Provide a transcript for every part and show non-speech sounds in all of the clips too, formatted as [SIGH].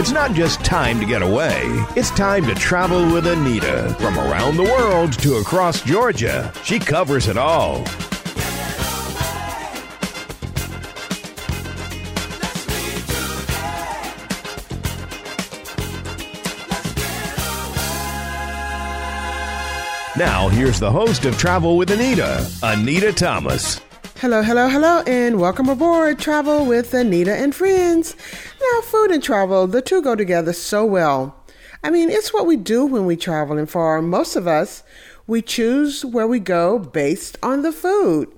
It's not just time to get away, it's time to travel with Annita. From around the world to across Georgia, she covers it all. Now, here's the host of Travel with Annita, Annita Thomas. Hello, hello, hello, and welcome aboard Travel with Annita and Friends. Now, food and travel, the two go together so well. I mean, it's what we do when we travel, and for most of us, we choose where we go based on the food.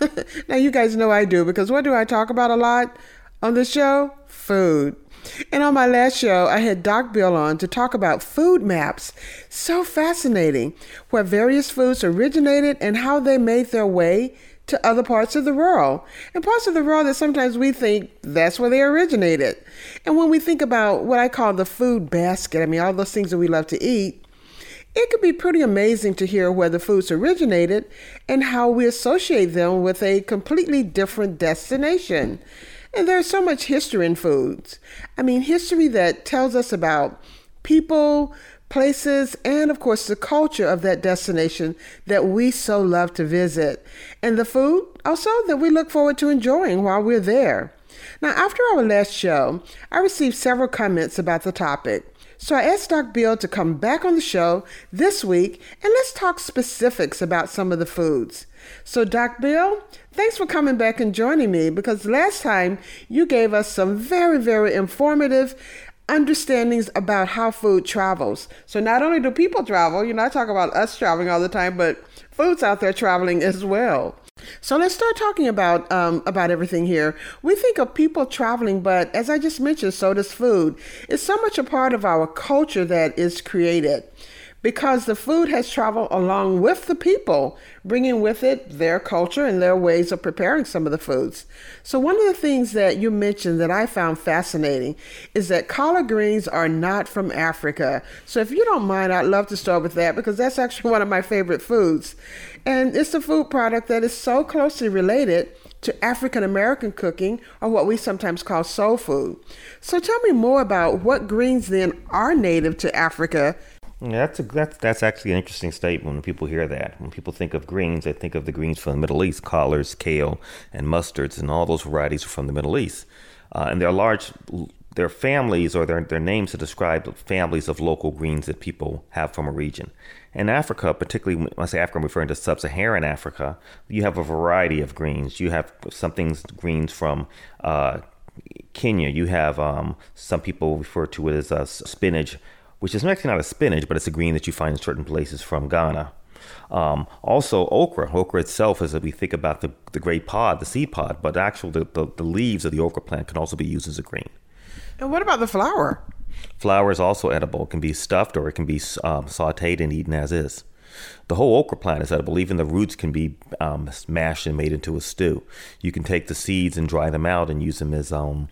[LAUGHS] now, you guys know I do because what do I talk about a lot on the show? Food. And on my last show, I had Doc Bill on to talk about food maps. So fascinating, where various foods originated and how they made their way to other parts of the world and parts of the world that sometimes we think that's where they originated. And when we think about what I call the food basket, I mean, all those things that we love to eat, it could be pretty amazing to hear where the foods originated and how we associate them with a completely different destination. And there's so much history in foods. I mean, history that tells us about people, places, and of course, the culture of that destination that we so love to visit. And the food also that we look forward to enjoying while we're there. Now, after our last show, I received several comments about the topic. So I asked Doc Bill to come back on the show this week and let's talk specifics about some of the foods. So, Doc Bill, thanks for coming back and joining me because last time you gave us some very, very informative understandings about how food travels. So, not only do people travel, you know, I talk about us traveling all the time, but food's out there traveling as well. So let's start talking about um, about everything here. We think of people traveling, but as I just mentioned, so does food. It's so much a part of our culture that is created because the food has traveled along with the people, bringing with it their culture and their ways of preparing some of the foods. So, one of the things that you mentioned that I found fascinating is that collard greens are not from Africa. So, if you don't mind, I'd love to start with that because that's actually [LAUGHS] one of my favorite foods. And it's a food product that is so closely related to African American cooking, or what we sometimes call soul food. So, tell me more about what greens then are native to Africa yeah, that's a, that's that's actually an interesting statement when people hear that. When people think of greens, they think of the greens from the Middle East, collards, kale, and mustards, and all those varieties are from the Middle East. Uh, and they're large, their families or their their names to describe families of local greens that people have from a region. In Africa, particularly when I say Africa, I'm referring to sub-Saharan Africa. You have a variety of greens. You have some things greens from. Uh, Kenya, you have um, some people refer to it as uh, spinach which is actually not a spinach, but it's a green that you find in certain places from Ghana. Um, also, okra. Okra itself is, that we think about the, the great pod, the seed pod, but actually the, the, the leaves of the okra plant can also be used as a green. And what about the flower? Flower is also edible. It can be stuffed or it can be um, sauteed and eaten as is. The whole okra plant is edible. Even the roots can be um, mashed and made into a stew. You can take the seeds and dry them out and use them as um,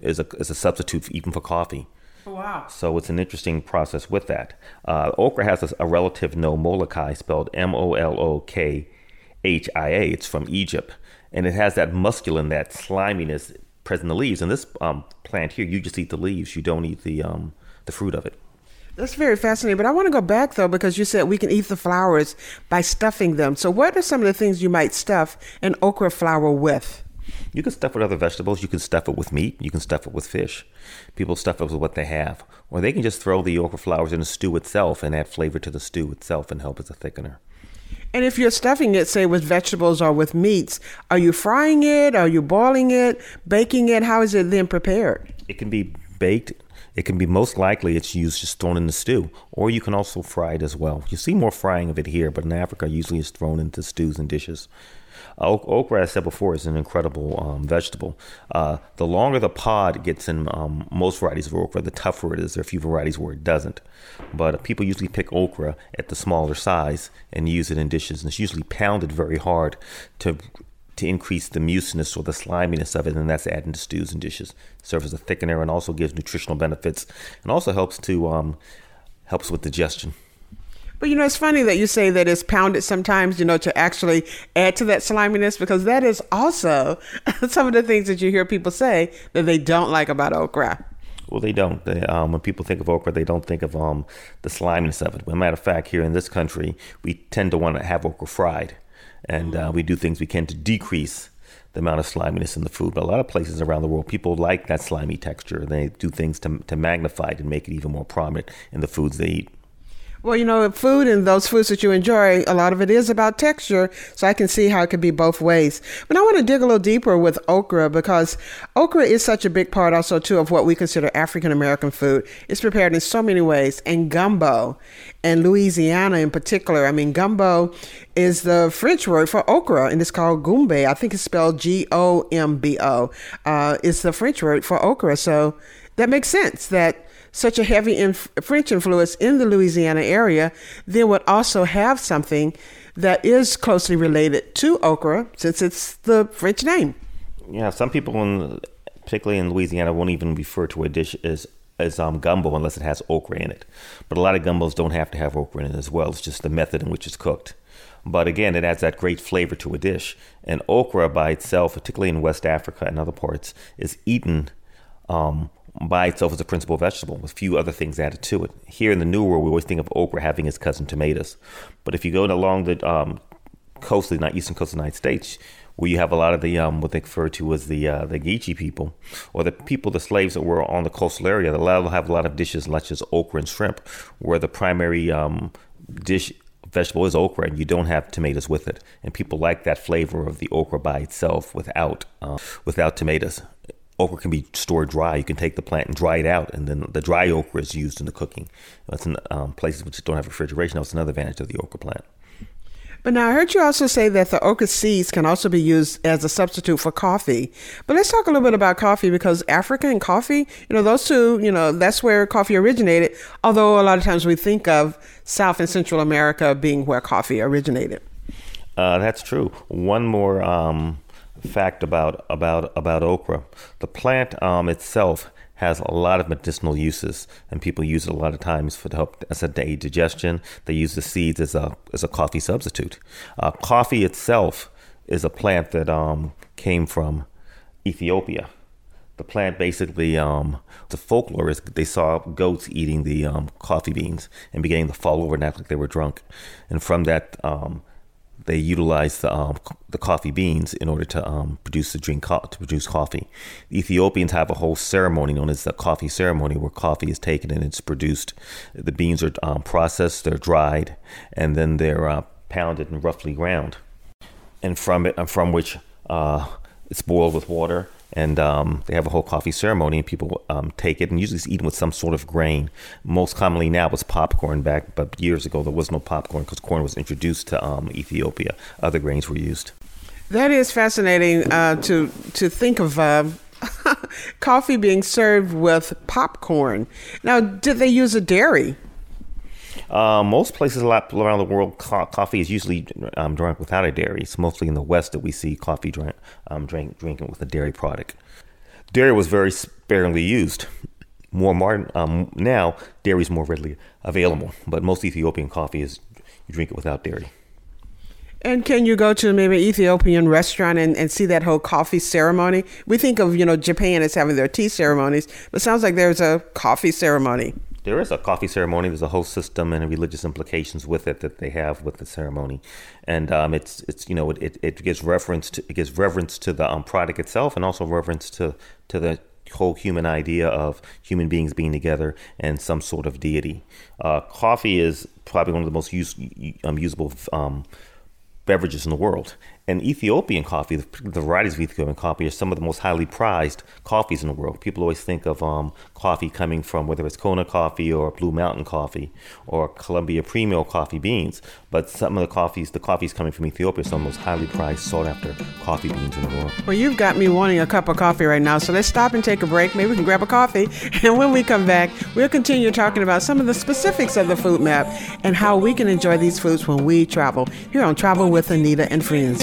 as a, as a substitute even for coffee. Oh, wow. So it's an interesting process with that. Uh, okra has a, a, relative no molokhia spelled M O L O K H I A. It's from Egypt. And it has that musculin, that sliminess present in the leaves. And this um, plant here, you just eat the leaves. You don't eat the, um, the fruit of it. That's very fascinating. But I want to go back though, because you said we can eat the flowers by stuffing them. So, what are some of the things you might stuff an okra flower with? You can stuff it with other vegetables. You can stuff it with meat. You can stuff it with fish. People stuff it with what they have. Or they can just throw the okra flowers in the stew itself and add flavor to the stew itself and help as a thickener. And if you're stuffing it, say, with vegetables or with meats, are you frying it? Are you boiling it? Baking it? How is it then prepared? It can be baked. It can be most likely it's used just thrown in the stew, or you can also fry it as well. You see more frying of it here, but in Africa, usually it's thrown into stews and dishes. Uh, okra, I said before, is an incredible um, vegetable. Uh, the longer the pod gets in um, most varieties of okra, the tougher it is. There are a few varieties where it doesn't. But people usually pick okra at the smaller size and use it in dishes. And it's usually pounded very hard to to increase the mucinous or the sliminess of it, and that's added to stews and dishes. Serves as a thickener and also gives nutritional benefits, and also helps to um, helps with digestion. But you know, it's funny that you say that it's pounded sometimes, you know, to actually add to that sliminess because that is also [LAUGHS] some of the things that you hear people say that they don't like about okra. Well, they don't. They, um, when people think of okra, they don't think of um, the sliminess of it. A matter of fact, here in this country, we tend to want to have okra fried, and uh, we do things we can to decrease the amount of sliminess in the food. But a lot of places around the world, people like that slimy texture. They do things to, to magnify it and make it even more prominent in the foods they eat. Well, you know, food and those foods that you enjoy, a lot of it is about texture. So I can see how it could be both ways. But I want to dig a little deeper with okra because okra is such a big part also too of what we consider African American food. It's prepared in so many ways. And gumbo and Louisiana in particular. I mean, gumbo is the French word for okra and it's called gumbe. I think it's spelled G O M B O. Uh, it's the French word for okra. So that makes sense that such a heavy inf- French influence in the Louisiana area, then would also have something that is closely related to okra since it's the French name. Yeah, some people, in, particularly in Louisiana, won't even refer to a dish as as um, gumbo unless it has okra in it. But a lot of gumbos don't have to have okra in it as well. It's just the method in which it's cooked. But again, it adds that great flavor to a dish. And okra by itself, particularly in West Africa and other parts, is eaten um, by itself as a principal vegetable with a few other things added to it. Here in the New World, we always think of okra having its cousin tomatoes. But if you go along the um, coast, eastern coast of the United States, where you have a lot of the um, what they refer to as the uh, the Geechee people, or the people, the slaves that were on the coastal area, they'll have a lot of dishes such as okra and shrimp, where the primary um, dish vegetable is okra, and you don't have tomatoes with it. And people like that flavor of the okra by itself without uh, without tomatoes okra can be stored dry. You can take the plant and dry it out, and then the dry okra is used in the cooking. That's in um, places which don't have refrigeration. That's another advantage of the okra plant. But now I heard you also say that the okra seeds can also be used as a substitute for coffee. But let's talk a little bit about coffee because Africa and coffee, you know, those two, you know, that's where coffee originated. Although a lot of times we think of South and Central America being where coffee originated. Uh, that's true. One more um, fact about about about okra. The plant um, itself has a lot of medicinal uses, and people use it a lot of times for to help as a day digestion. They use the seeds as a as a coffee substitute. Uh, coffee itself is a plant that um, came from Ethiopia. The plant basically, um, the folklore is they saw goats eating the um, coffee beans and beginning to fall over and act like they were drunk, and from that um, they utilize the, um, the coffee beans in order to um, produce the drink to produce coffee. The Ethiopians have a whole ceremony known as the coffee ceremony, where coffee is taken and it's produced. The beans are um, processed, they're dried, and then they're uh, pounded and roughly ground, and from it, and from which uh, it's boiled with water and um, they have a whole coffee ceremony and people um, take it and usually it's eaten with some sort of grain. Most commonly now it's popcorn. Back but years ago there was no popcorn because corn was introduced to um, ethiopia. Other grains were used. That is fascinating uh, to to think of uh, [LAUGHS] coffee being served with popcorn. Now did they use a dairy uh, most places around the world, co- coffee is usually um, drunk without a dairy. It's mostly in the West that we see coffee drink, um, drink, drinking with a dairy product. Dairy was very sparingly used. More modern um, now, dairy is more readily available, but most Ethiopian coffee is you drink it without dairy. And can you go to maybe an Ethiopian restaurant and, and see that whole coffee ceremony? We think of, you know, Japan as having their tea ceremonies, but sounds like there's a coffee ceremony there is a coffee ceremony. There's a whole system and religious implications with it that they have with the ceremony, and um, it's it's you know it, it gives reference to it gives reverence to the um, product itself and also reverence to to the whole human idea of human beings being together and some sort of deity. Uh, coffee is probably one of the most use, um, usable um, beverages in the world. And Ethiopian coffee, the varieties of Ethiopian coffee, are some of the most highly prized coffees in the world. People always think of um, coffee coming from whether it's Kona coffee or Blue Mountain coffee or Colombia Premio coffee beans. But some of the coffees, the coffees coming from Ethiopia, are some of the most highly prized, sought after coffee beans in the world. Well, you've got me wanting a cup of coffee right now. So let's stop and take a break. Maybe we can grab a coffee. [LAUGHS] And when we come back, we'll continue talking about some of the specifics of the food map and how we can enjoy these foods when we travel here on Travel with Annita and Friends.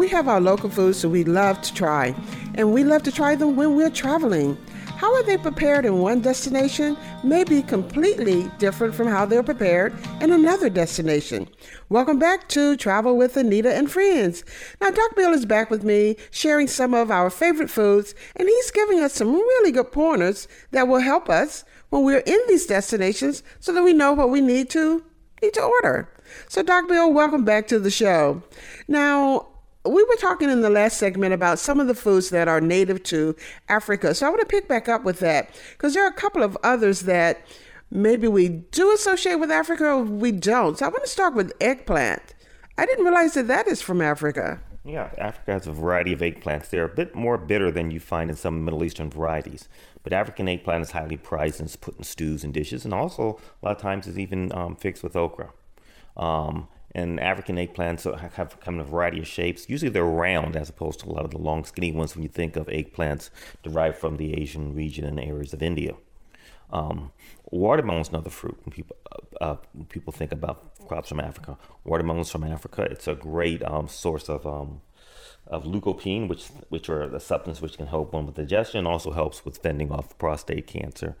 We have our local foods that we love to try, and we love to try them when we're traveling. How are they prepared in one destination may be completely different from how they're prepared in another destination. Welcome back to Travel with Annita and Friends. Now, Doc Bill is back with me sharing some of our favorite foods, and he's giving us some really good pointers that will help us when we're in these destinations so that we know what we need to need to order. So, Doc Bill, welcome back to the show. Now, we were talking in the last segment about some of the foods that are native to Africa. So I want to pick back up with that because there are a couple of others that maybe we do associate with Africa or we don't. So I want to start with eggplant. I didn't realize that that is from Africa. Yeah, Africa has a variety of eggplants. They're a bit more bitter than you find in some Middle Eastern varieties. But African eggplant is highly prized and is put in stews and dishes, and also a lot of times is even um, fixed with okra. Um, and African eggplants have come in a variety of shapes. Usually they're round as opposed to a lot of the long, skinny ones when you think of eggplants derived from the Asian region and areas of India. Um, watermelon is another fruit when people, uh, uh, people think about crops from Africa. Watermelons from Africa, it's a great um, source of um, of lycopene, which which are the substance which can help one with digestion, also helps with fending off prostate cancer.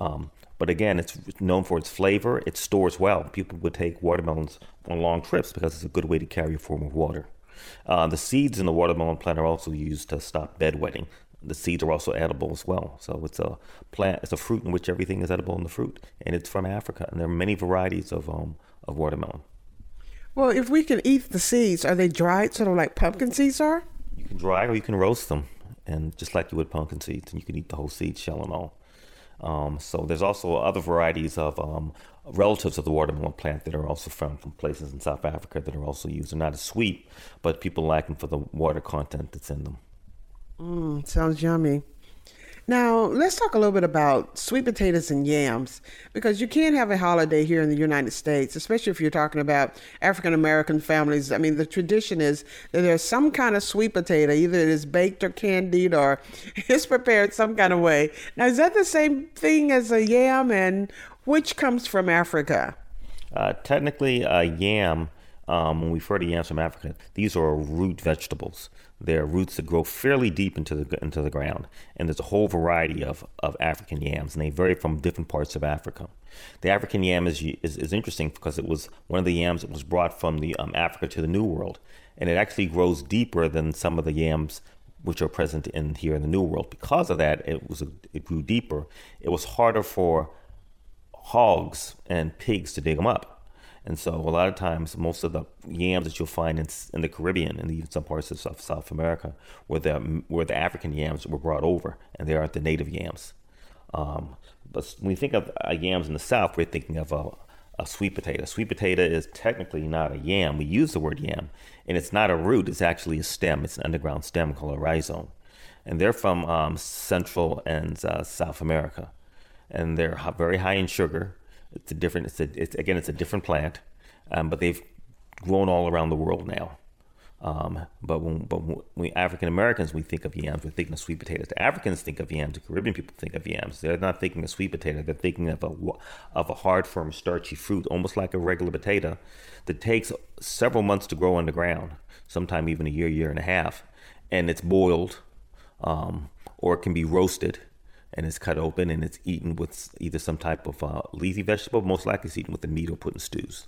Um, but again, it's known for its flavor. It stores well. People would take watermelons on long trips because it's a good way to carry a form of water. Uh, the seeds in the watermelon plant are also used to stop bedwetting. The seeds are also edible as well. So it's a plant, it's a fruit in which everything is edible in the fruit, and it's from Africa. And there are many varieties of um, of watermelon. Well, if we can eat the seeds, are they dried, sort of like pumpkin seeds are? You can dry or you can roast them, and just like you would pumpkin seeds, and you can eat the whole seed shell and all. Um, so there's also other varieties of um, relatives of the watermelon plant that are also found from places in South Africa that are also used. They're not as sweet, but people like them for the water content that's in them. Mm, sounds yummy. Now, let's talk a little bit about sweet potatoes and yams because you can't have a holiday here in the United States, especially if you're talking about African American families. I mean, the tradition is that there's some kind of sweet potato, either it is baked or candied or [LAUGHS] it's prepared some kind of way. Now, is that the same thing as a yam and which comes from Africa? Uh, technically, a yam, um, when we refer to yams from Africa, these are root vegetables. They're roots that grow fairly deep into the into the ground, and there's a whole variety of, of African yams, and they vary from different parts of Africa. The African yam is, is, is interesting because it was one of the yams that was brought from the um, Africa to the New World, and it actually grows deeper than some of the yams which are present in here in the New World. Because of that, it was a, it grew deeper. It was harder for hogs and pigs to dig them up. And so a lot of times, most of the yams that you'll find in, in the Caribbean and even some parts of South, South America were the, were the African yams were brought over, and they aren't the native yams. Um, but when we think of uh, yams in the South, we're thinking of a, a sweet potato. Sweet potato is technically not a yam. We use the word yam, and it's not a root. It's actually a stem. It's an underground stem called a rhizome, and they're from um, Central and uh, South America, and they're very high in sugar it's a different. It's a. It's again. It's a different plant, um, but they've grown all around the world now. Um, but when but when African Americans we think of yams, we're thinking of sweet potatoes. The Africans think of yams. The Caribbean people think of yams. They're not thinking of sweet potato. They're thinking of a of a hard, firm, starchy fruit, almost like a regular potato, that takes several months to grow underground. Sometime even a year, year and a half, and it's boiled, um, or it can be roasted and it's cut open and it's eaten with either some type of uh, leafy vegetable, most likely it's eaten with the meat or put in stews.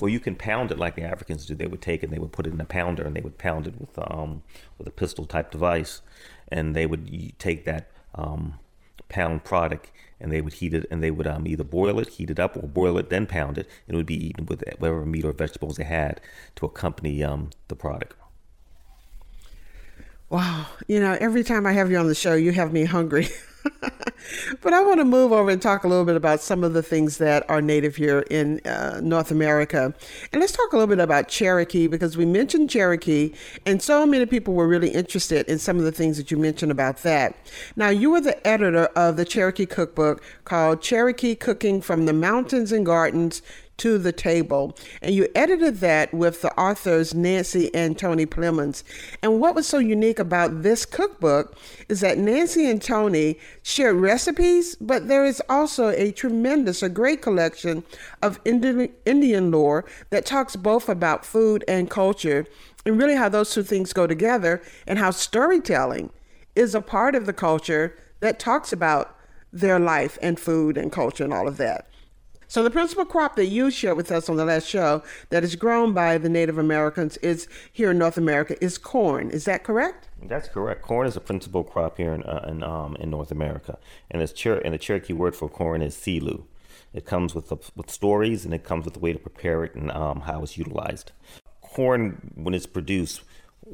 Or you can pound it like the Africans do. They would take it and they would put it in a pounder and they would pound it with um, with a pistol type device, and they would take that um, pound product and they would heat it and they would um, either boil it, heat it up, or boil it then pound it, and it would be eaten with whatever meat or vegetables they had to accompany um, the product. Wow. You know, every time I have you on the show, you have me hungry. [LAUGHS] but I want to move over and talk a little bit about some of the things that are native here in uh, North America. And let's talk a little bit about Cherokee because we mentioned Cherokee, and so many people were really interested in some of the things that you mentioned about that. Now, you were the editor of the Cherokee cookbook called Cherokee Cooking from the Mountains and Gardens to the Table. And you edited that with the authors Nancy and Tony Plemons. And what was so unique about this cookbook is that Nancy and Tony shared recipes, but there is also a tremendous, a great collection of Indian, Indian lore that talks both about food and culture and really how those two things go together and how storytelling is a part of the culture that talks about their life and food and culture and all of that. So the principal crop that you shared with us on the last show that is grown by the Native Americans is here in North America is corn. Is that correct? That's correct. Corn is a principal crop here in uh, in, um, in North America, and Cher- and the Cherokee word for corn is selu. It comes with the, with stories, and it comes with the way to prepare it and um, how it's utilized. Corn, when it's produced,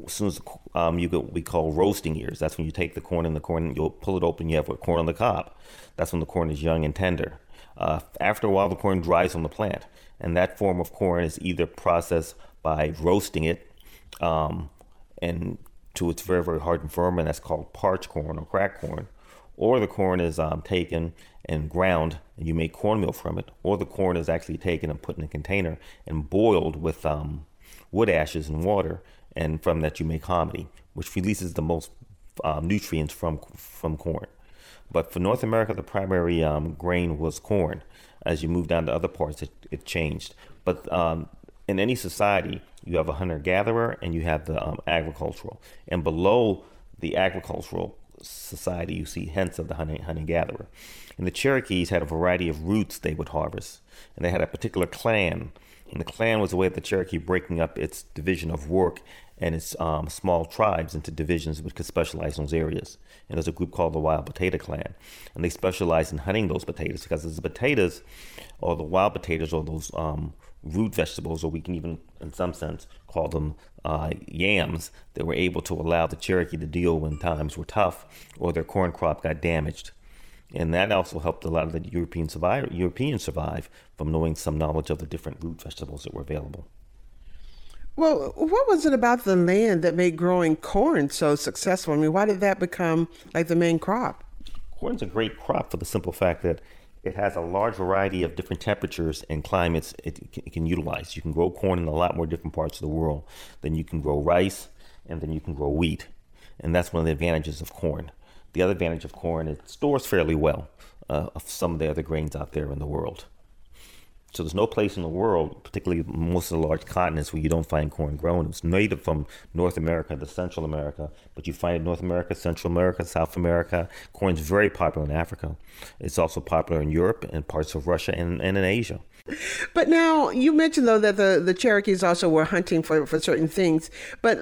as soon as um, you get what we call roasting ears, that's when you take the corn and the corn, you'll pull it open, you have corn on the cob. That's when the corn is young and tender. Uh, after a while, the corn dries on the plant, and that form of corn is either processed by roasting it, um, and to its very very hard and firm, and that's called parched corn or crack corn, or the corn is um, taken and ground, and you make cornmeal from it, or the corn is actually taken and put in a container and boiled with um, wood ashes and water, and from that you make hominy, which releases the most um, nutrients from from corn. But for North America, the primary um, grain was corn. As you move down to other parts, it, it changed. But um, in any society, you have a hunter gatherer and you have the um, agricultural. And below the agricultural society, you see hence of the hunter, hunter gatherer. And the Cherokees had a variety of roots they would harvest. And they had a particular clan. And the clan was a way of the Cherokee breaking up its division of work and its um, small tribes into divisions which could specialize in those areas. And there's a group called the Wild Potato Clan, and they specialize in hunting those potatoes because the potatoes, or the wild potatoes, or those um, root vegetables, or we can even, in some sense, call them uh, yams, that were able to allow the Cherokee to deal when times were tough or their corn crop got damaged. And that also helped a lot of the European survive, Europeans survive from knowing some knowledge of the different root vegetables that were available. Well, what was it about the land that made growing corn so successful? I mean, why did that become like the main crop? Corn's a great crop for the simple fact that it has a large variety of different temperatures and climates it can, it can utilize. You can grow corn in a lot more different parts of the world than you can grow rice and then you can grow wheat. And that's one of the advantages of corn. The other advantage of corn, it stores fairly well uh, of some of the other grains out there in the world. So there's no place in the world, particularly most of the large continents, where you don't find corn grown. It's native from North America to Central America, but you find it in North America, Central America, South America. Corn is very popular in Africa. It's also popular in Europe and parts of Russia and, and in Asia. But now you mentioned though that the, the Cherokees also were hunting for, for certain things. But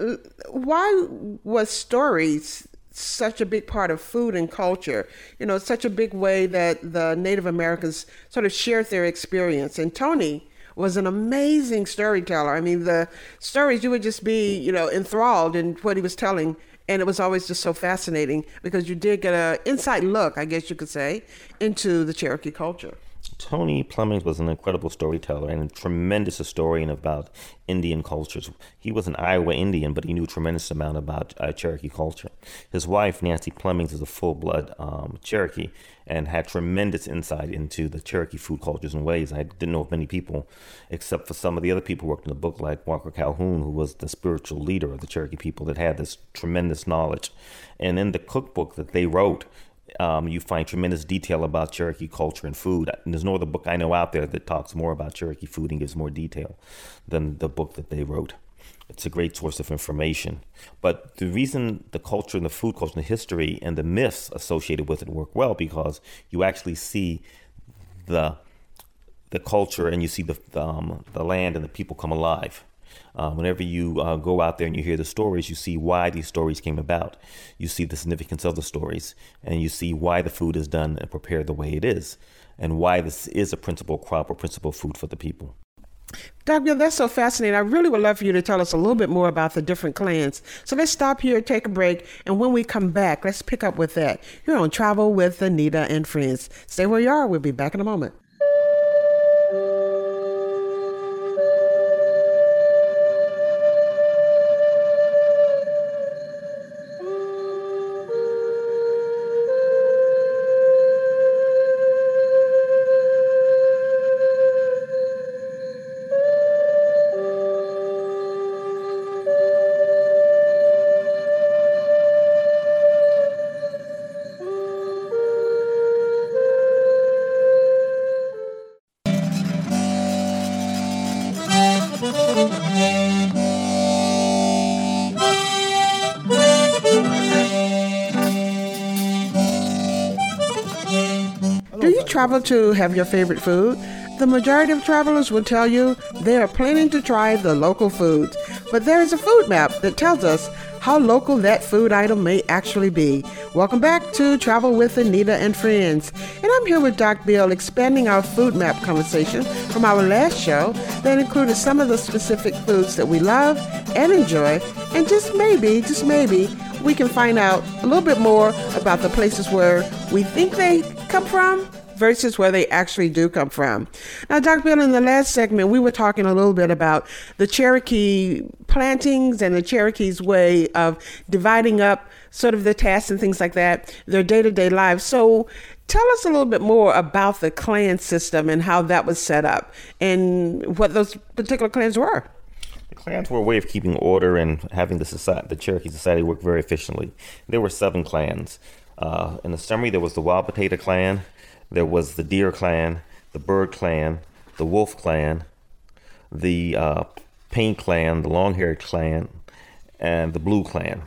why was stories such a big part of food and culture. You know, such a big way that the Native Americans sort of shared their experience. And Tony was an amazing storyteller. I mean, the stories, you would just be, you know, enthralled in what he was telling. And it was always just so fascinating because you did get an inside look, I guess you could say, into the Cherokee culture. Tony Plemons was an incredible storyteller and a tremendous historian about Indian cultures. He was an Iowa Indian, but he knew a tremendous amount about uh, Cherokee culture. His wife, Nancy Plemons, is a full blood um, Cherokee and had tremendous insight into the Cherokee food cultures and ways. I didn't know of many people, except for some of the other people who worked in the book, like Walker Calhoun, who was the spiritual leader of the Cherokee people that had this tremendous knowledge. And in the cookbook that they wrote, um, you find tremendous detail about Cherokee culture and food. And there's no other book I know out there that talks more about Cherokee food and gives more detail than the book that they wrote. It's a great source of information. But the reason the culture and the food culture and the history and the myths associated with it work well because you actually see the the culture and you see the um, the land and the people come alive. Uh, whenever you uh, go out there and you hear the stories, you see why these stories came about. You see the significance of the stories, and you see why the food is done and prepared the way it is, and why this is a principal crop or principal food for the people. Dr. that's so fascinating. I really would love for you to tell us a little bit more about the different clans. So let's stop here, take a break, and when we come back, let's pick up with that. You're on Travel with Annita and Friends. Stay where you are. We'll be back in a moment. Travel to have your favorite food? The majority of travelers will tell you they are planning to try the local foods, but there is a food map that tells us how local that food item may actually be. Welcome back to Travel with Annita and Friends. And I'm here with Doc Bill expanding our food map conversation from our last show that included some of the specific foods that we love and enjoy, and just maybe, just maybe, we can find out a little bit more about the places where we think they come from versus where they actually do come from. Now, Dr. Bill, in the last segment, we were talking a little bit about the Cherokee plantings and the Cherokee's way of dividing up sort of the tasks and things like that, their day to day lives. So, tell us a little bit more about the clan system and how that was set up and what those particular clans were. The clans were a way of keeping order and having the society, the Cherokee society work very efficiently. There were seven clans. Uh, in the summary, there was the Wild Potato Clan, there was the Deer Clan, the Bird Clan, the Wolf Clan, the uh, Clan, the Long Haired Clan, and the Blue Clan.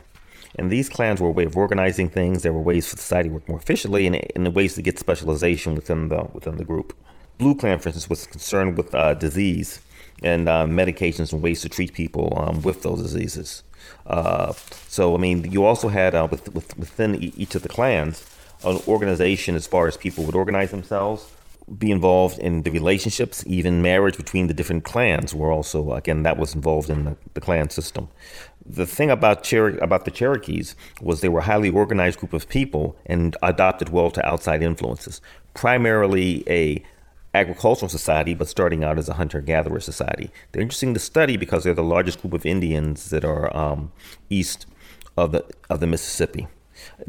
And these clans were a way of organizing things. There were ways for society to work more efficiently and, and ways to get specialization within the within the group. Blue Clan, for instance, was concerned with uh, disease and uh, medications and ways to treat people um, with those diseases. Uh, so, I mean, you also had uh, with, with, within each of the clans an organization as far as people would organize themselves, be involved in the relationships, even marriage between the different clans were also again that was involved in the, the clan system. The thing about Cher- about the Cherokees was they were a highly organized group of people and adopted well to outside influences. Primarily a agricultural society, but starting out as a hunter gatherer society. They're interesting to study because they're the largest group of Indians that are um, east of the of the Mississippi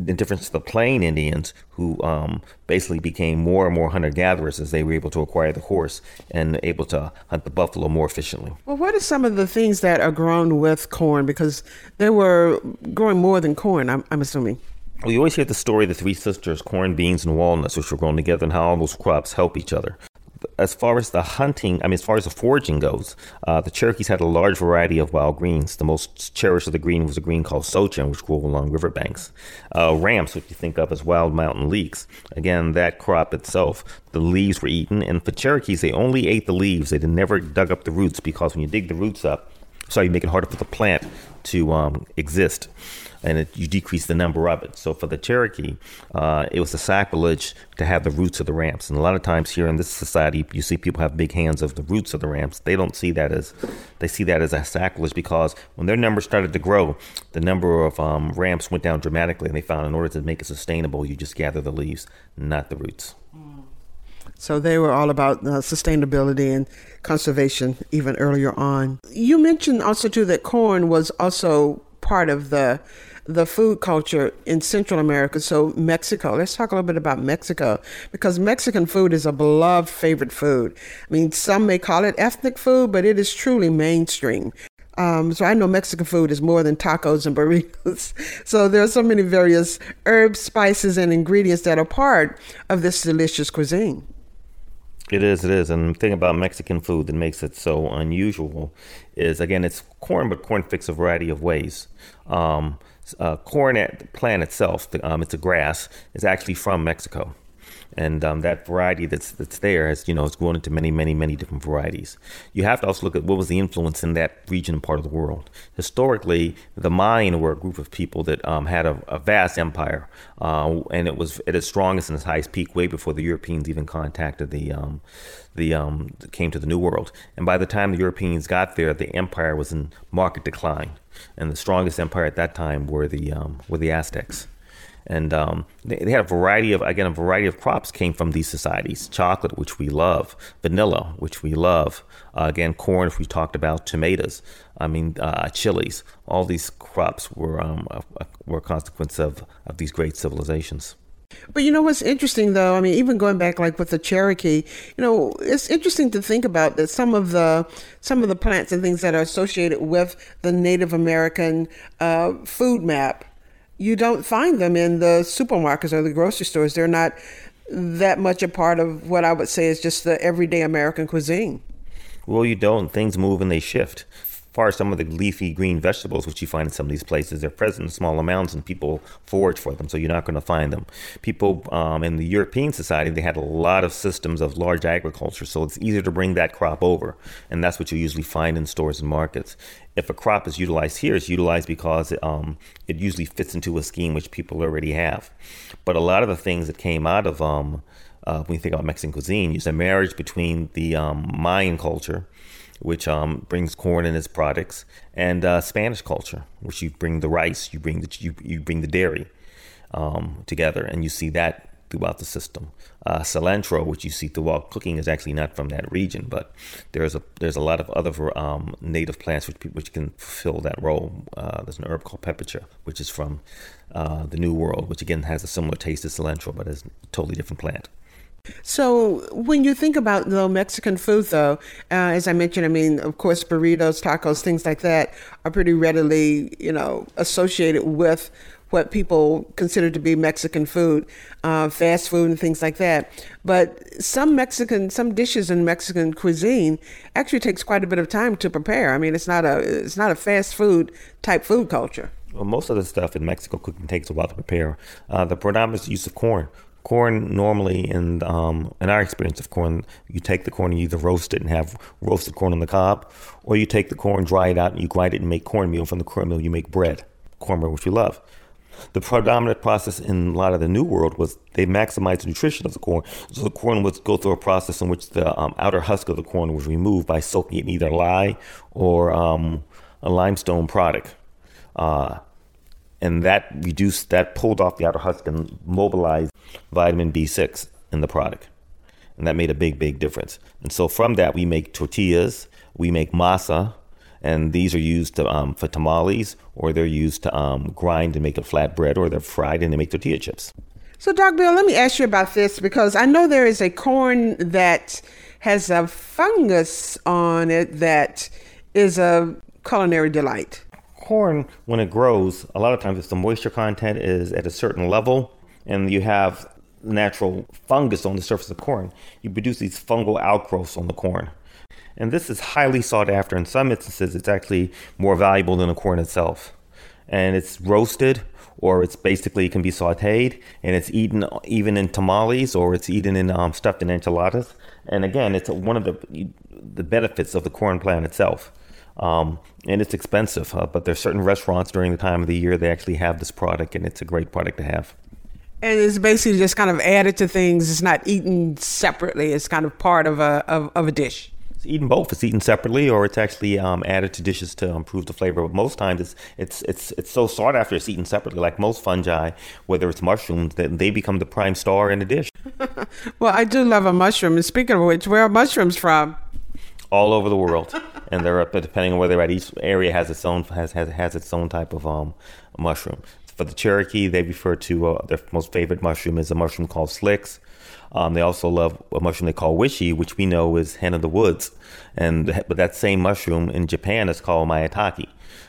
in difference to the plain Indians, who um, basically became more and more hunter gatherers as they were able to acquire the horse and able to hunt the buffalo more efficiently. Well, what are some of the things that are grown with corn? Because they were growing more than corn, I'm, I'm assuming. We always hear the story of the three sisters, corn, beans, and walnuts, which were grown together, and how all those crops help each other as far as the hunting, I mean, as far as the foraging goes, uh, the Cherokees had a large variety of wild greens. The most cherished of the green was a green called sochan, which grew along riverbanks. Uh, ramps, which you think of as wild mountain leeks. Again, that crop itself, the leaves were eaten. And for Cherokees, they only ate the leaves. They never dug up the roots because when you dig the roots up, sorry, you make it harder for the plant to um, exist and it, you decrease the number of it. So for the Cherokee, uh, it was a sacrilege to have the roots of the ramps. And a lot of times here in this society, you see people have big hands of the roots of the ramps. They don't see that as they see that as a sacrilege because when their numbers started to grow, the number of um, ramps went down dramatically, and they found in order to make it sustainable, you just gather the leaves, not the roots. So they were all about uh, sustainability and conservation even earlier on. You mentioned also too that corn was also part of the the food culture in Central America. So, Mexico, let's talk a little bit about Mexico because Mexican food is a beloved favorite food. I mean, some may call it ethnic food, but it is truly mainstream. Um, so I know Mexican food is more than tacos and burritos. [LAUGHS] So there are so many various herbs, spices, and ingredients that are part of this delicious cuisine. It is, it is. And the thing about Mexican food that makes it so unusual is, again, it's corn, but corn fixed a variety of ways. Um, uh, corn plant itself, um, it's a grass, is actually from Mexico and um, that variety that's that's there has you know it's grown into many many many different varieties. You have to also look at what was the influence in that region and part of the world. Historically, the Mayan were a group of people that um, had a, a, vast empire, uh, and it was at its strongest and its highest peak way before the Europeans even contacted the um, the um, came to the New World. And by the time the Europeans got there, the empire was in market decline, and the strongest empire at that time were the um, were the Aztecs. And um, they, they, had a variety of again a variety of crops came from these societies. Chocolate which we love vanilla which we love uh, again corn if we talked about tomatoes i mean uh, chilies. All these crops were um, were a consequence of, of these great civilizations but you know what's interesting though? I mean, even going back like with the Cherokee, you know, it's interesting to think about that some of the some of the plants and things that are associated with the Native American uh, food map you don't find them in the supermarkets or the grocery stores. They're not that much a part of what I would say is just the everyday American cuisine. Well, you don't. Things move and they shift far as some of the leafy green vegetables which you find in some of these places, they're present in small amounts and people forage for them, so you're not going to find them. People um, in the European society, they had a lot of systems of large agriculture, so it's easier to bring that crop over, and that's what you usually find in stores and markets. If a crop is utilized here, it's utilized because it, um, it usually fits into a scheme which people already have. But a lot of the things that came out of um, uh, when you think about Mexican cuisine, is a marriage between the um, Mayan culture which um, brings corn and its products, and uh, Spanish culture, which you bring the rice, you bring the you, you bring the dairy um, together, and you see that throughout the system. Uh, cilantro, which you see throughout cooking, is actually not from that region, but there's a there's a lot of other um, native plants which which can fill that role. Uh, there's an herb called pipicha, which is from uh, the New World, which again has a similar taste to cilantro, but is a totally different plant. So, when you think about the Mexican food, though, uh, as I mentioned, I mean, of course, burritos, tacos, things like that are pretty readily, you know, associated with what people consider to be Mexican food, uh, fast food, and things like that. But some Mexican, some dishes in Mexican cuisine actually takes quite a bit of time to prepare. I mean, it's not a it's not a fast food type food culture. Well, most of the stuff in Mexico cooking takes a while to prepare. Uh, the predominant use of corn corn normally in um, in our experience of corn you take the corn and you either roast it and have roasted corn on the cob or you take the corn dry it out and you grind it and make cornmeal. From the cornmeal you make bread cornmeal which we love. The predominant process in a lot of the new world was they maximized the nutrition of the corn. So the corn would go through a process in which the um, outer husk of the corn was removed by soaking it in either lye or um, a limestone product. Uh, and that reduced that pulled off the outer husk and mobilized vitamin B6 in the product. And that made a big, big difference. And so from that, we make tortillas, we make masa, and these are used to, um, for tamales, or they're used to um, grind and make a flat bread, or they're fried and they make tortilla chips. So, Doc Bill, let me ask you about this because I know there is a corn that has a fungus on it that is a culinary delight corn, when it grows, a lot of times if the moisture content is at a certain level and you have natural fungus on the surface of corn, you produce these fungal outgrowths on the corn. And this is highly sought after. In some instances, it's actually more valuable than the corn itself. And it's roasted or it's basically it can be sauteed and it's eaten even in tamales or it's eaten in um, stuffed in enchiladas. And again, it's one of the the benefits of the corn plant itself. Um, and it's expensive, uh, but there's certain restaurants during the time of the year they actually have this product, and it's a great product to have. And it's basically just kind of added to things. It's not eaten separately. It's kind of part of a of, of a dish. It's eaten both. It's eaten separately, or it's actually um, added to dishes to improve the flavor. But most times, it's it's it's it's so sought after. It's eaten separately. Like most fungi, whether it's mushrooms, that they become the prime star in a dish. [LAUGHS] well, I do love a mushroom. And speaking of which, where are mushrooms from? all over the world, and they're depending on where they're at. Each area has its own has has, has its own type of um, mushroom. For the Cherokee, they refer to uh, their most favorite mushroom is a mushroom called slicks. Um, they also love a mushroom they call wishy, which we know is hen of the woods, and but that same mushroom in Japan is called maitake.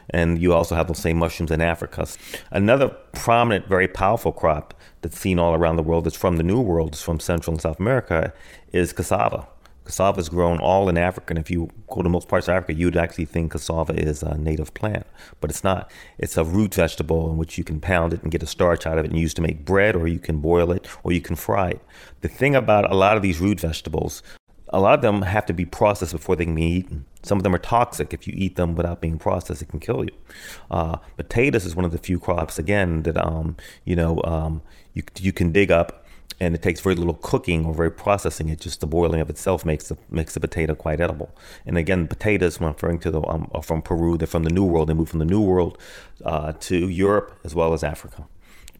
And you also have those same mushrooms in Africa. Another prominent, very powerful crop that's seen all around the world, that's from the New World, is from Central and South America, is cassava. Cassava is grown all in Africa, and if you go to most parts of Africa, you'd actually think cassava is a native plant, but it's not. It's a root vegetable in which you can pound it and get a starch out of it and use to make bread, or you can boil it, or you can fry it. The thing about a lot of these root vegetables, a lot of them have to be processed before they can be eaten. Some of them are toxic. If you eat them without being processed, it can kill you. Uh, potatoes is one of the few crops, again, that um, you know um, you you can dig up and it takes very little cooking or very processing it. Just the boiling of itself makes the makes the potato quite edible. And again, potatoes, when referring to the um, are from Peru, they're from the New World. They moved from the New World uh, to Europe as well as Africa.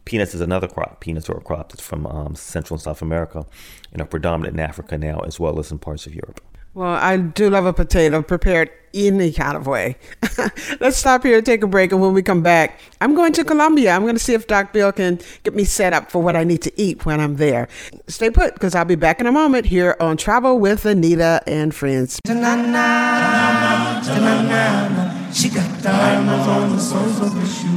Peanuts is another crop. Peanuts are a crop that's from um, Central and South America and are predominant in Africa now as well as in parts of Europe. Well, I do love a potato prepared any kind of way. [LAUGHS] Let's stop here and take a break. And when we come back, I'm going to Colombia. I'm going to see if Doc Bill can get me set up for what I need to eat when I'm there. Stay put because I'll be back in a moment here on Travel with Annita and Friends. She got diamonds on the soles of her shoes.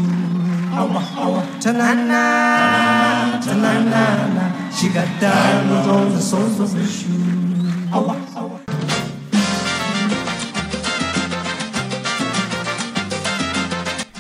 She got diamonds on the soles of her shoes.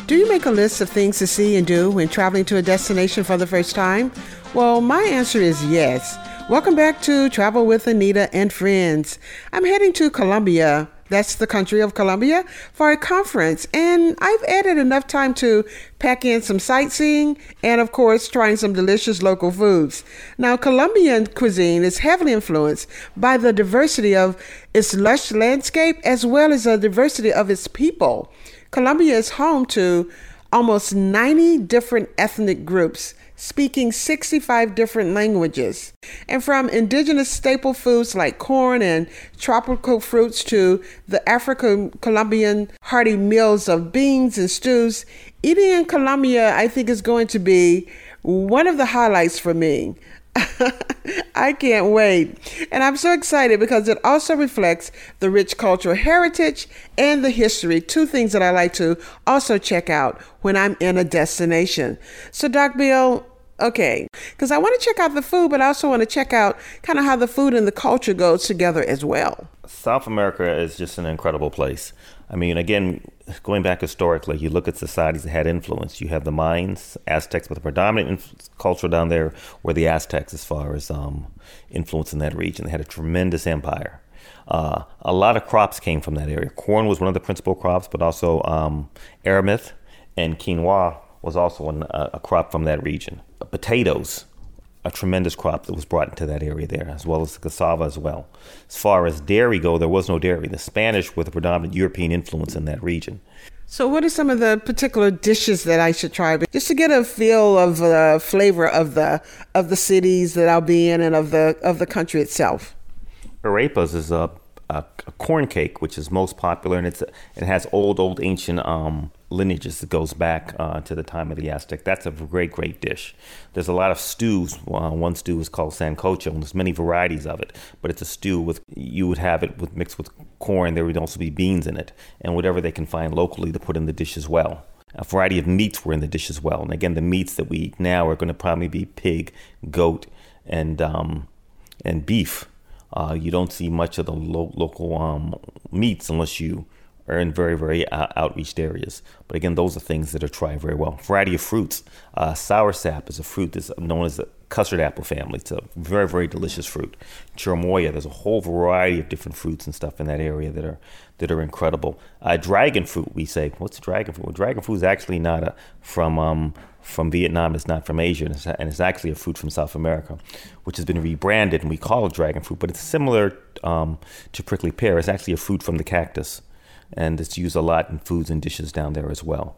Make a list of things to see and do when traveling to a destination for the first time? Well, my answer is yes. Welcome back to Travel with Annita and Friends. I'm heading to Colombia that's the country of Colombia, for a conference. And I've added enough time to pack in some sightseeing and, of course, trying some delicious local foods. Now, Colombian cuisine is heavily influenced by the diversity of its lush landscape as well as the diversity of its people. Colombia is home to almost 90 different ethnic groups speaking 65 different languages. And from indigenous staple foods like corn and tropical fruits to the African Colombian hearty meals of beans and stews, eating in Colombia, I think, is going to be one of the highlights for me. [LAUGHS] I can't wait. And I'm so excited because it also reflects the rich cultural heritage and the history, two things that I like to also check out when I'm in a destination. So, Doc Bill, okay, because I want to check out the food, but I also want to check out kind of how the food and the culture goes together as well. South America is just an incredible place. I mean, again, going back historically, you look at societies that had influence. You have the Mayans, Aztecs, but the predominant inf- culture down there were the Aztecs as far as um, influence in that region. They had a tremendous empire. Uh, a lot of crops came from that area. Corn was one of the principal crops, but also um, aramis and quinoa was also an, a crop from that region. Potatoes a tremendous crop that was brought into that area there, as well as the cassava as well. As far as dairy go, there was no dairy. The Spanish were the predominant European influence in that region. So, what are some of the particular dishes that I should try, just to get a feel of the flavor of the of the cities that I'll be in and of the of the country itself? Arepas is a, a, a corn cake, which is most popular, and it's it has old, old, ancient um, lineages that goes back uh, to the time of the Aztec. That's a great, great dish. There's a lot of stews. Uh, one stew is called sancocho, and there's many varieties of it. But it's a stew with you would have it with mixed with corn. There would also be beans in it, and whatever they can find locally to put in the dish as well. A variety of meats were in the dish as well. And again, the meats that we eat now are going to probably be pig, goat, and um, and beef. Uh, you don't see much of the lo- local um, meats unless you are in very, very uh, outreached areas. But again, those are things that are tried very well. Variety of fruits. Uh, soursop is a fruit that's known as the custard apple family. It's a very, very delicious fruit. Chirimoya, there's a whole variety of different fruits and stuff in that area that are that are incredible. Uh, dragon fruit, we say. What's dragon fruit? Well, dragon fruit is actually not a, from um, from Vietnam. It's not from Asia, and it's, and it's, actually a fruit from South America, which has been rebranded, and we call it dragon fruit. But it's similar um, to prickly pear. It's actually a fruit from the cactus and it's used a lot in foods and dishes down there as well.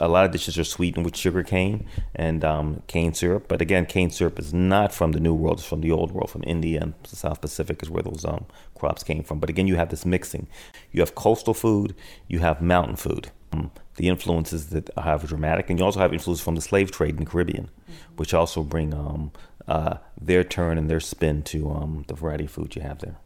A lot of dishes are sweetened with sugar cane and um, cane syrup, but again, cane syrup is not from the New World; it's from the Old World, from India and the South Pacific is where those um, crops came from. But again, you have this mixing. You have coastal food, you have mountain food. Um, the influences that have dramatic, and you also have influences from the slave trade in the Caribbean, mm-hmm. which also bring um, uh, their turn and their spin to um, the variety of food you have there.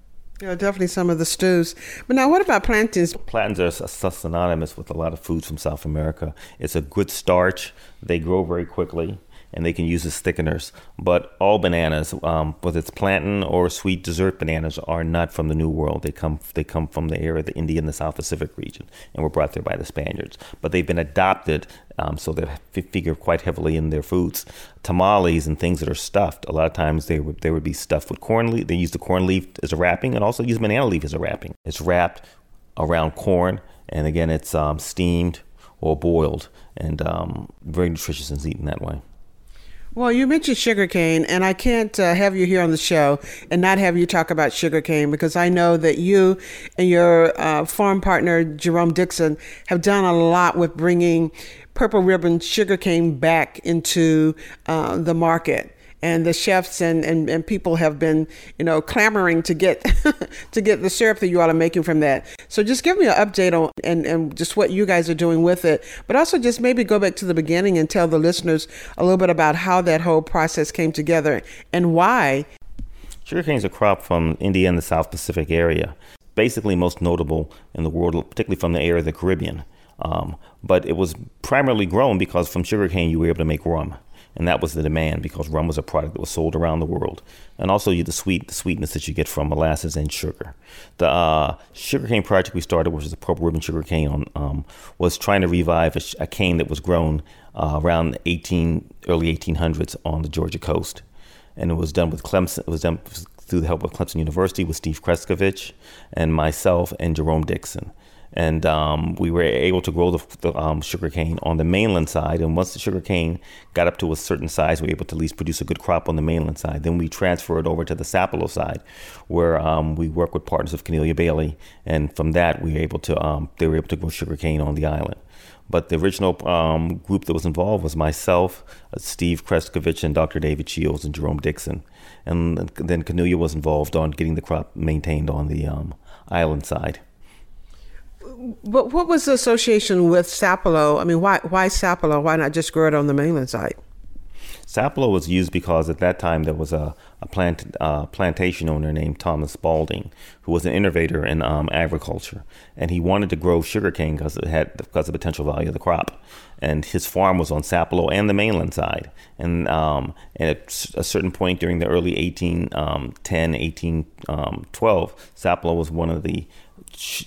Yeah, definitely some of the stews. But now, what about plantains? Plantains are synonymous with a lot of foods from South America. It's a good starch. They grow very quickly and they can use as thickeners. But all bananas, um, whether it's plantain or sweet dessert bananas, are not from the New World. They come they come from the area of the Indian and the South Pacific region, and were brought there by the Spaniards. But they've been adopted, um, so they figure quite heavily in their foods. Tamales and things that are stuffed. A lot of times they would they would be stuffed with corn leaf. They use the corn leaf as a wrapping, and also use banana leaf as a wrapping. It's wrapped around corn, and again, it's um, steamed or boiled, and um, very nutritious and eaten that way. Well, you mentioned sugarcane, and I can't uh, have you here on the show and not have you talk about sugarcane because I know that you and your uh, farm partner, Jerome Dixon, have done a lot with bringing purple ribbon sugarcane back into uh, the market and the chefs and, and, and people have been, you know, clamoring to get [LAUGHS] to get the syrup that you all are making from that. So just give me an update on and, and just what you guys are doing with it. But also just maybe go back to the beginning and tell the listeners a little bit about how that whole process came together and why. Sugarcane is a crop from India and the South Pacific area. Basically most notable in the world, particularly from the area of the Caribbean. Um, but it was primarily grown because from sugarcane you were able to make rum and that was the demand because rum was a product that was sold around the world, and also the sweet the sweetness that you get from molasses and sugar. The uh, sugarcane project we started, which is the purple ribbon sugarcane, on um, was trying to revive a, a cane that was grown uh, around 18 early 1800s on the Georgia coast, and it was done with Clemson. It was done through the help of Clemson University with Steve Kresovich and myself and Jerome Dixon and um, we were able to grow the, the um, sugarcane on the mainland side. And once the sugarcane got up to a certain size, we were able to at least produce a good crop on the mainland side. Then we transferred over to the Sapelo side, where um, we work with partners of Cornelia Bailey, and from that we were able to um, they were able to grow sugarcane on the island. But the original um, group that was involved was myself, uh, Steve Kresovich, and Dr. David Shields and Jerome Dixon. And then Cornelia was involved on getting the crop maintained on the um, island side. But what was the association with Sapelo? I mean, why why Sapelo? Why not just grow it on the mainland side? Sapelo was used because at that time there was a, a plant, uh, plantation owner named Thomas Spalding who was an innovator in um, agriculture, and he wanted to grow sugarcane because it had because of the potential value of the crop. And his farm was on Sapelo and the mainland side. And, um, and at a certain point during the early 1810, um, 1812, Sapelo was one of the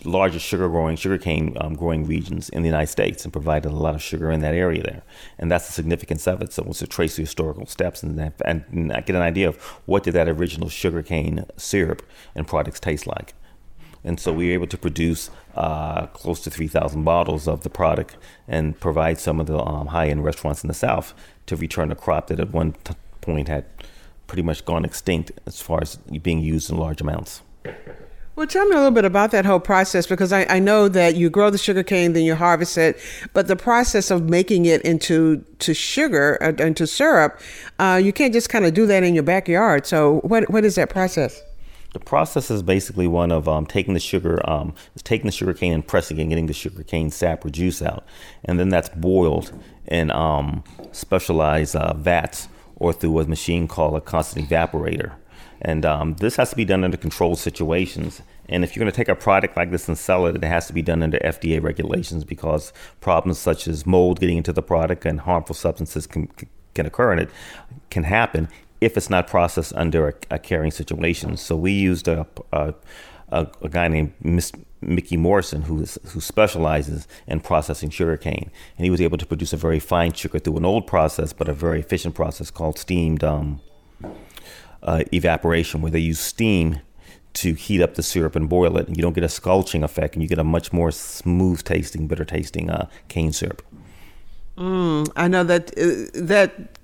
largest sugar growing, sugarcane um, growing regions in the United States and provided a lot of sugar in that area there. And that's the significance of it. So it's to trace the historical steps and, and, and get an idea of what did that original sugarcane syrup and products taste like. And so we were able to produce uh, close to 3,000 bottles of the product and provide some of the um, high end restaurants in the South to return a crop that at one t- point had pretty much gone extinct as far as being used in large amounts. Well, tell me a little bit about that whole process because I, I know that you grow the sugar cane, then you harvest it, but the process of making it into to sugar, uh, into syrup, uh, you can't just kind of do that in your backyard. So, what what is that process? The process is basically one of um, taking the sugar, um, taking the sugar cane and pressing it and getting the sugar cane sap or juice out, and then that's boiled in um, specialized uh, vats or through a machine called a constant evaporator. And um, this has to be done under controlled situations. And if you're going to take a product like this and sell it, it has to be done under FDA regulations because problems such as mold getting into the product and harmful substances can, can occur in it can happen if it's not processed under a, a carrying situation. So we used a, a, a, a guy named Miss Mickey Morrison, who, is, who specializes in processing sugarcane. And he was able to produce a very fine sugar through an old process, but a very efficient process called steamed um, uh, evaporation, where they use steam to heat up the syrup and boil it. And you don't get a sculpting effect, and you get a much more smooth tasting, bitter tasting uh, cane syrup. Mm, I know that uh, that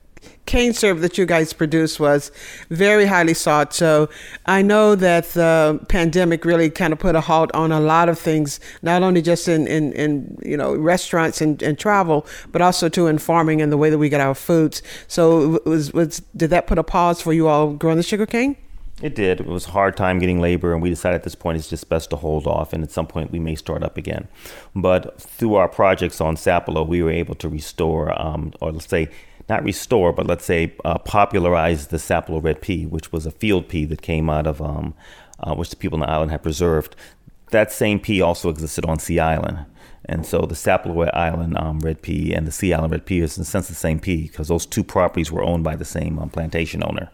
cane syrup that you guys produced was very highly sought. So I know that the pandemic really kind of put a halt on a lot of things, not only just in, in, in you know restaurants and, and travel, but also to in farming and the way that we get our foods. So was was did that put a pause for you all growing the sugar cane? It did. It was a hard time getting labor, and we decided at this point it's just best to hold off, and at some point we may start up again. But through our projects on Sapelo, we were able to restore, um, or let's say, not restore, but let's say uh, popularize the Sapelo red pea, which was a field pea that came out of um, uh, which the people on the island had preserved. That same pea also existed on Sea Island. And so the Sapelo Island um, red pea and the Sea Island red pea is in a sense the same pea because those two properties were owned by the same um, plantation owner.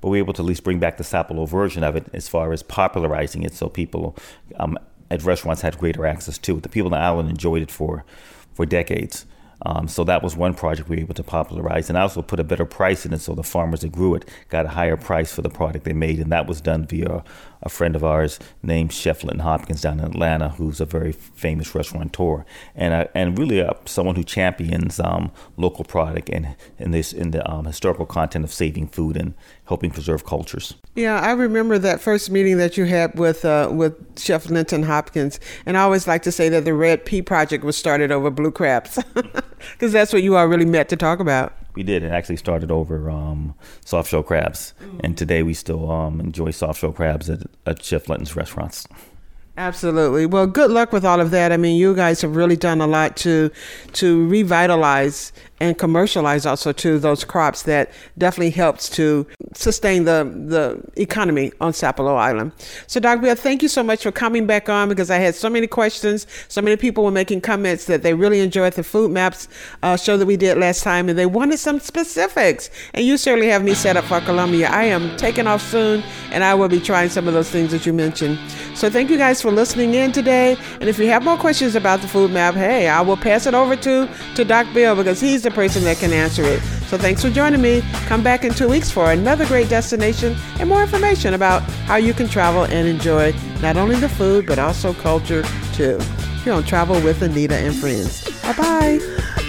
But we were able to at least bring back the Sapelo version of it as far as popularizing it so people um, at restaurants had greater access to it. The people on the island enjoyed it for, for decades. Um, so that was one project we were able to popularize, and I also put a better price in it, so the farmers that grew it got a higher price for the product they made, and that was done via a friend of ours named Chef Linton Hopkins down in Atlanta, who's a very famous restaurateur, and and really someone who champions um, local product and in this in the um, historical content of saving food and helping preserve cultures. Yeah, I remember that first meeting that you had with uh, with Chef Linton Hopkins, and I always like to say that the Red Pea Project was started over blue crabs, [LAUGHS] because that's what you all really met to talk about. We did. It actually started over um, soft shell crabs, mm. and today we still um, enjoy soft shell crabs at, at Chef Linton's restaurants. Absolutely. Well, good luck with all of that. I mean, you guys have really done a lot to to revitalize and commercialize also to those crops that definitely helps to sustain the the economy on Sapelo Island. So, Dr. Bill, thank you so much for coming back on because I had so many questions. So many people were making comments that they really enjoyed the food maps uh, show that we did last time, and they wanted some specifics. And you certainly have me set up for Colombia. I am taking off soon, and I will be trying some of those things that you mentioned. So, thank you guys for listening in today. And if you have more questions about the food map, hey, I will pass it over to to Doc Bill because he's the person that can answer it. So thanks for joining me. Come back in two weeks for another great destination and more information about how you can travel and enjoy not only the food but also culture too. Here on Travel with Annita and Friends. Bye bye.